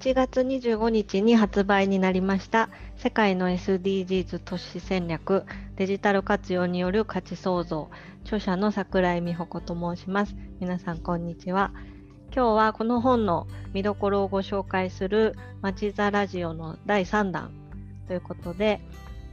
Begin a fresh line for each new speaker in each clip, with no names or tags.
7月25日に発売になりました。世界の SDGs 都市戦略。デジタル活用による価値創造。著者の桜井美穂子と申します。皆さんこんにちは。今日はこの本の見どころをご紹介するまちざラジオの第3弾ということで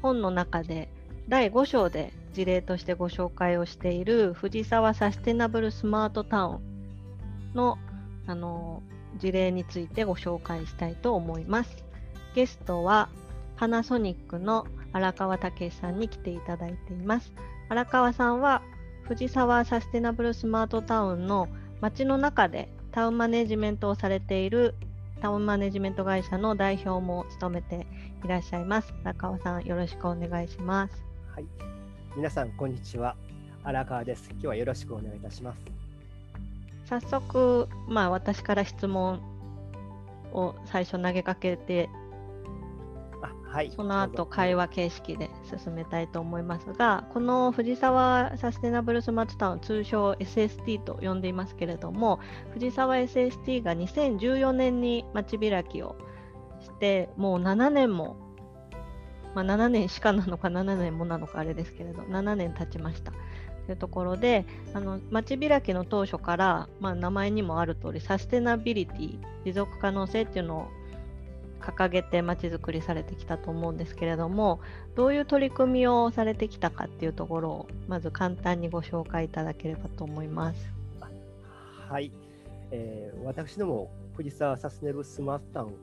本の中で第5章で事例としてご紹介をしている藤沢サステナブルスマートタウンのあの事例についてご紹介したいと思います。ゲストはパナソニックの荒川武さんに来ていただいています。荒川さんは藤沢サステナブルスマートタウンの街の中でタウンマネジメントをされているタウンマネジメント会社の代表も務めていらっしゃいます。荒川さん、よろしくお願いします。
はい、皆さんこんにちは。荒川です。今日はよろしくお願いいたします。
早速、まあ、私から質問を最初投げかけて、はい、その後会話形式で進めたいと思いますが、この藤沢サステナブルスマートタウン、通称 SST と呼んでいますけれども、藤沢 SST が2014年に街開きをして、もう7年も、まあ、7年しかなのか7年もなのかあれですけれど、7年経ちました。というところであの街開きの当初から、まあ、名前にもある通りサステナビリティ持続可能性っていうのを掲げてまちづくりされてきたと思うんですけれどもどういう取り組みをされてきたかっていうところをまず簡単にご紹介いただければと思います。
はい、えー、私ども藤沢サステナブルスマートタウン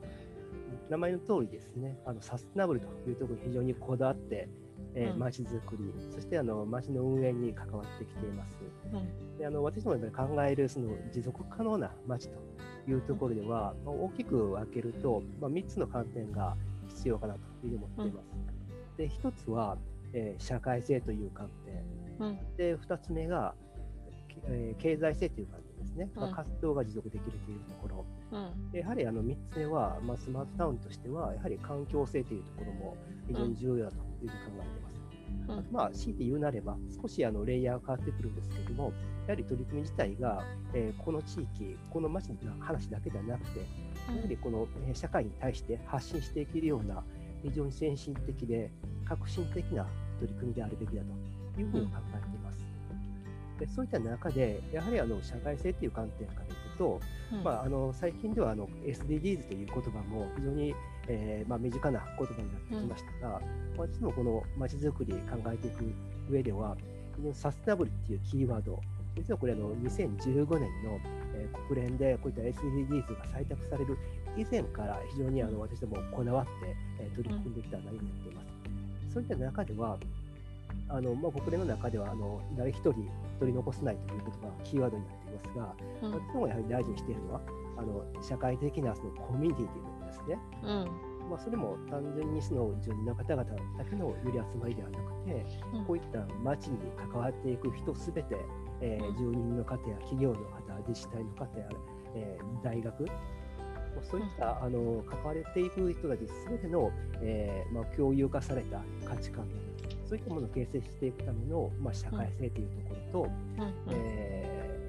名前の通りですねあのサステナブルというところに非常にこだわってえー、街づくり、そしてあの街の運営に関わってきています。うん、であの私どもやっぱり考えるその持続可能な街というところでは、まあ、大きく分けると、まあ、3つの観点が必要かなというふうに思っています。うん、で1つは、えー、社会性という観点、うん、で2つ目が、えー、経済性という観点ですね、まあ、活動が持続できるというところ、うん、やはりあの3つ目は、まあ、スマートタウンとしてはやはり環境性というところも非常に重要だというふうに考えています。うん、まあ、強いて言うなれば、少しあのレイヤーが変わってくるんですけれども、やはり取り組み自体が、えー、この地域、この町の話だけではなくて、やはりこの社会に対して発信していけるような、非常に先進的で革新的な取り組みであるべきだというふうに考えています。でそういった中で、やはりあの社会性という観点からいくと、うん、まあ、あの最近ではあの SDGs という言葉も非常にえー、まあ、身近な言葉になってきましたが、うん、私もこのまちづくり考えていく上では、サステナブルっていうキーワード、実はこれあの2015年の、えー、国連でこういった SDGs が採択される以前から非常にあの私どもこだわって、えー、取り組んできた内容になっています。そういった中では、あのまあ、国連の中ではあの誰一人取り残せないということがキーワードになっていますが、うん、私どもやはり大事にしているのは、あの社会的なそのコミュニティというですね。うん。まあ、それも単純にその住人の方々だけのより集まりではなくて、うん、こういった町に関わっていく人すべて、えー、住人の方や企業の方、自治体の方や、えー、大学、そういった、あの関われていく人たちすべての、えーまあ、共有化された価値観、そういったものを形成していくための、まあ、社会性というところと、うん。え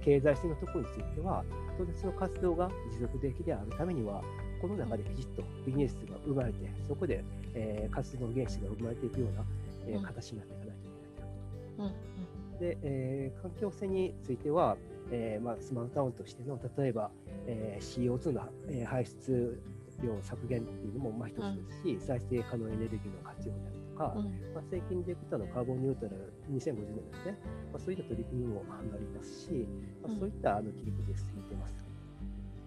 ー、経済性のところについては、当然その活動が持続的であるためには、この中できちっとビジネスが生まれて、そこで、えー、活動の原資が生まれていくような、えー、形になっていかないといけないと。で、えー、環境性については、えーまあ、スマートタウンとしての例えば、えー、CO2 の、えー、排出量削減っていうのもまあ一つですし、うん、再生可能エネルギーの活用であるとか、うん、まあ、最近でいくとのカーボンニュートラル2050年ですね、まあ、そういった取り組みもありますし、まあ、そういったあの切り口で進めてます。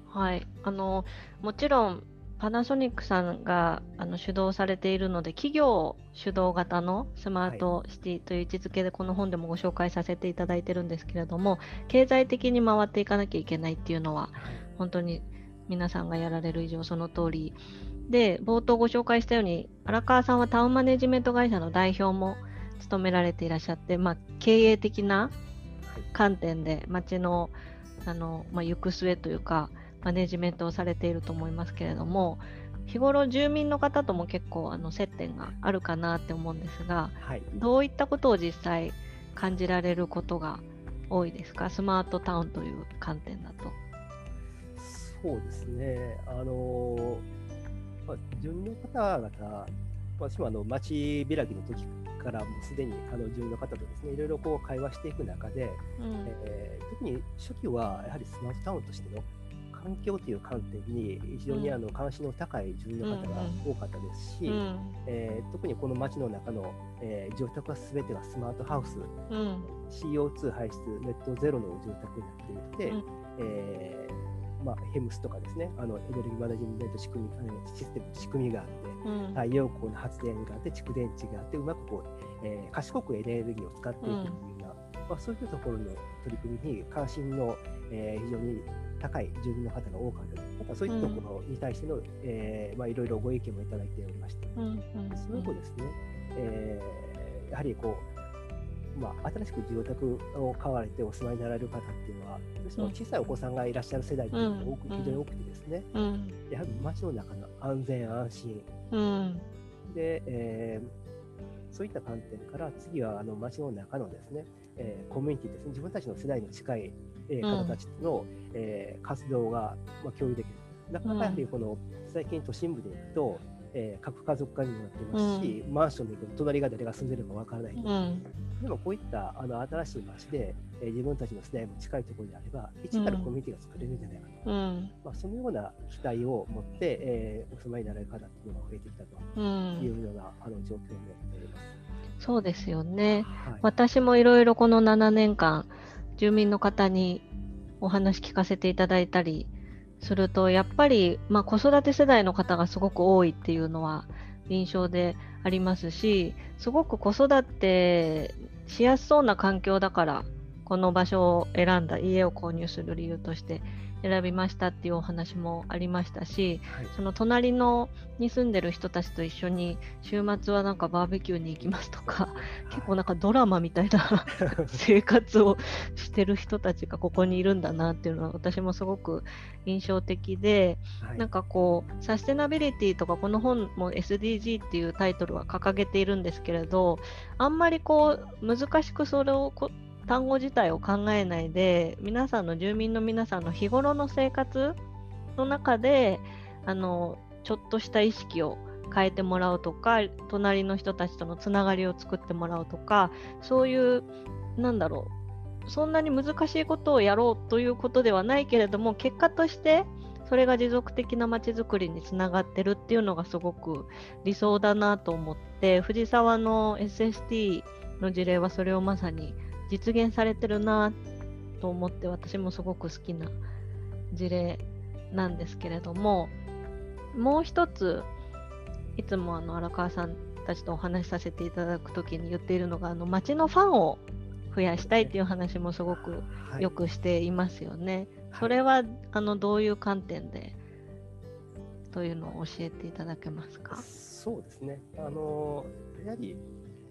はい、あのもちろんパナソニックさんがあの主導されているので企業主導型のスマートシティという位置づけでこの本でもご紹介させていただいてるんですけれども経済的に回っていかなきゃいけないっていうのは本当に皆さんがやられる以上その通りで冒頭ご紹介したように荒川さんはタウンマネジメント会社の代表も務められていらっしゃって、まあ、経営的な観点で街のあの、まあ、行く末というかマネジメントをされていると思いますけれども日頃住民の方とも結構あの接点があるかなって思うんですが、はい、どういったことを実際感じられることが多いですか？スマートタウンという観点だと。
そうですね、あのまあ、住民の方々、私もあの町開きの時からもうすでにあの住民の方とですねいろいろこう会話していく中で、うん、えー、特に初期はやはりスマートタウンとしての環境という観点に非常にあの関心の高い住民の方が多かったですし、うん、えー、特にこの町の中の、えー、住宅は全てがスマートハウス、うん、CO2 排出ネットゼロの住宅になっていて、うん、えー、まあ、ヘムスとかですね。あのエネルギーマネジメント仕組みシステム仕組みがあって、太陽光の発電があって蓄電池があってうまくこう、え賢くエネルギーを使っていくというような、まあ、そういうところの取り組みに関心の、え非常に高い住民の方が多かった。です。またそういったところに対しての、うん、えー、まあ、いろいろご意見もいただいておりまして、うん。うん、その後ですね、えー、やはりこう、まあ、新しく住宅を買われてお住まいになられる方っていうのは、その小さいお子さんがいらっしゃる世代っていうのが多く、非常に多くてですね、やはり街の中の安全安心、で、えー、そういった観点から次はあの街の中のですね、えー、コミュニティですね。自分たちの世代の近いえー、方たちの、えー、活動が、まあ、共有できる。なかなかやはりこの、最近都心部で行くと、えー、核家族化にもなってますし、うん、マンションで行くと隣が誰が住んでるかわからないと、うん、でもこういったあの新しい街で、えー、自分たちの世代も近いところであれば一からコミュニティが作れるんじゃないかと、うん、まあ、そのような期待を持って、えー、お住まいになられる方っていうのが増えてきたというような、あの状況になっております。
そうですよね、はい、私もいろいろこの7年間住民の方にお話聞かせていただいたりするとやっぱり、まあ、子育て世代の方がすごく多いっていうのは印象でありますしすごく子育てしやすそうな環境だからこの場所を選んだ家を購入する理由として選びましたっていうお話もありましたし、はい、その隣のに住んでる人たちと一緒に週末はなんかバーベキューに行きますとか、はい、結構なんかドラマみたいな 生活をしてる人たちがここにいるんだなっていうのは私もすごく印象的で、はい、なんかこうサステナビリティとかこの本も SDG っていうタイトルは掲げているんですけれどあんまりこう難しくそれを単語自体を考えないで皆さんの住民の皆さんの日頃の生活の中であのちょっとした意識を変えてもらうとか隣の人たちとのつながりを作ってもらうとかそういうなんだろうそんなに難しいことをやろうということではないけれども結果としてそれが持続的なまちづくりにつながってるっていうのがすごく理想だなと思って藤沢の SST の事例はそれをまさに実現されてるなと思って私もすごく好きな事例なんですけれどももう一ついつもあの荒川さんたちとお話しさせていただく時に言っているのがあの街のファンを増やしたいっていう話もすごくよくしていますよね。はい、それはあのどういう観点でというのを教えていただけますか？
そうですね。あのやはり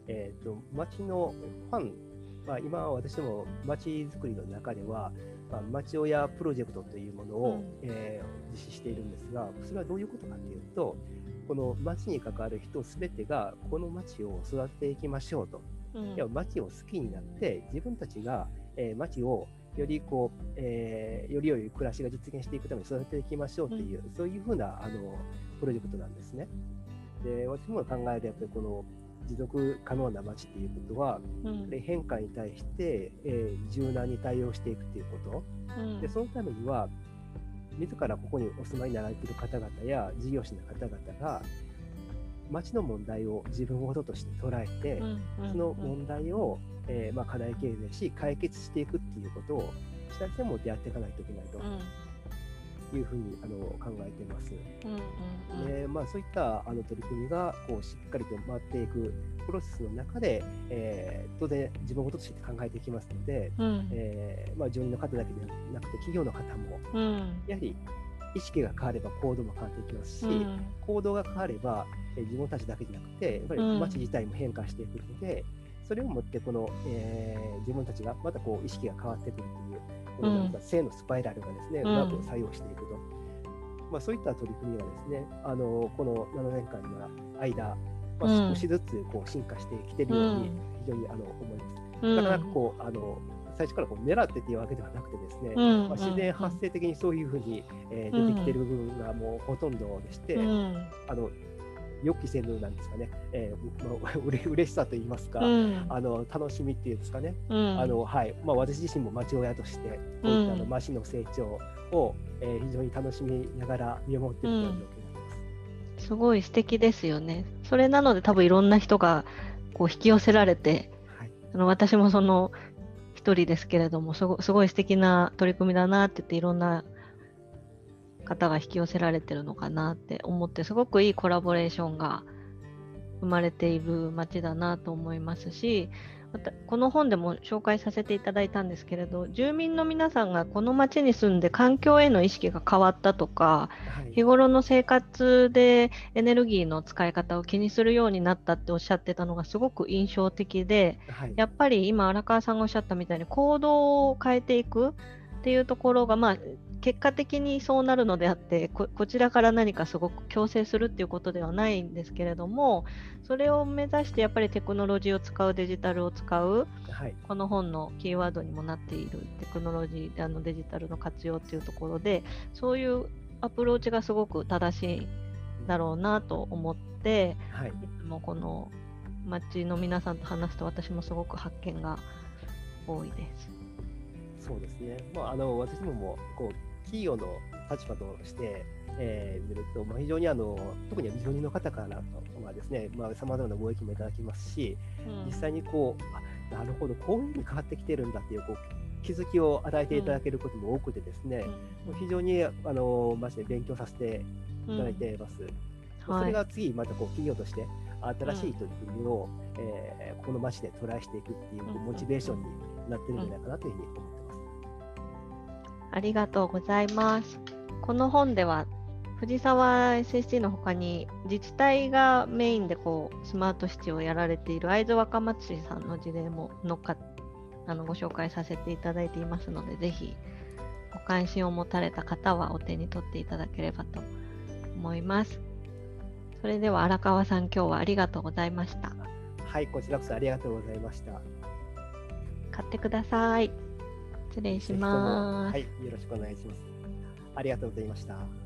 えっ、ー、と街のファンまあ、今私ども町づくりの中では、まあ、町親プロジェクトというものを、うん、えー、実施しているんですが、それはどういうことかというと、この町に関わる人すべてがこの町を育てていきましょうと。うん、要は町を好きになって自分たちが、えー、町をよりこう、えー、より良い暮らしが実現していくために育てていきましょうという、うん、そういうふうなあのプロジェクトなんですね。で私も考えるやっぱりこの持続可能な街っていうことは、うん、変化に対して、えー、柔軟に対応していくっていうこと、うん、でそのためには自らここにお住まいになられている方々や事業者の方々が町の問題を自分ごととして捉えて、うん、その問題を、えーまあ、課題形成し解決していくっていうことを主体性を持ってやっていかないといけないと。いうふうにあの考えています。うんうんうん、でまあ、そういったあの取り組みがこうしっかりと回っていくプロセスの中で、えー、当然自分ごととして考えていきますので、うん、えー、まあ、住人の方だけでなくて企業の方も、うん、やはり意識が変われば行動も変わっていきますし、うん、行動が変われば、えー、自分たちだけじゃなくてやっぱり街自体も変化していくので、それをもってこの、えー、自分たちがまたこう意識が変わってくるというこの正のスパイラルがですね、うまく作用していくと。まあ、そういった取り組みがですね、あのこの7年間の間、まあ、少しずつこう進化してきているように非常にあの思います。なかなかこうあの最初からこう狙ってっていうわけではなくてですね、
うん。
まあ、自然発生的にそういうふうに、えー出てきてる部分がもうほとんどでして、
うん。
あの予期せぬなんですかね、えーまあ、う れ嬉しさといいますか、
うん。
あの楽しみっていうんですかね、
うん。
あのはい。まあ、私自身も町親として、こういったあの
うん
町の成長を、えー非常に楽しみながら見守っているという状況になります。
すごい素敵ですよね。それなので多分いろんな人がこう引き寄せられて、
はい。
あの私もその一人ですけれどもすごすごい素敵な取り組みだなって言っていろんな方が引き寄せられてるのかなって思ってすごくいいコラボレーションが生まれている街だなと思いますしまたこの本でも紹介させていただいたんですけれど住民の皆さんがこの街に住んで環境への意識が変わったとか
はい。
日頃の生活でエネルギーの使い方を気にするようになったっておっしゃってたのがすごく印象的で
はい。
やっぱり今荒川さんがおっしゃったみたいに行動を変えていくっていうところがまあ結果的にそうなるのであってここちらから何かすごく強制するっていうことではないんですけれどもそれを目指してやっぱりテクノロジーを使うデジタルを使う
はい
この本のキーワードにもなっているテクノロジーであのデジタルの活用っていうところでそういうアプローチがすごく正しいんだろうなと思って
はい
いつもこの街の皆さんと話すと私もすごく発見が多いです。
そうですね、まあ、あの私どももこう企業の立場として、えー見ると、まあ、非常にあの特に日本人の方からはですねさまざ、まなご意見もいただきますし、実際にこうあなるほどこういうふうに変わってきてるんだっていうこう気づきを与えていただけることも多くてですね、もう非常にあのマジで勉強させていただいています。それが次またこう企業として新しい取り組みを、えーこの街でトライしていくっていうモチベーションになってるんじゃないかなというふうに思ってます。
ありがとうございます。この本では藤沢 SST の他に自治体がメインでこうスマートシティをやられている会津若松市さんの事例も乗っかあのご紹介させていただいていますのでぜひご関心を持たれた方はお手に取っていただければと思います。それでは荒川さん今日はありがとうございました。
はい、こちらこそありがとうございました。
買ってください。失礼します。
はい、よろしくお願いします。ありがとうございました。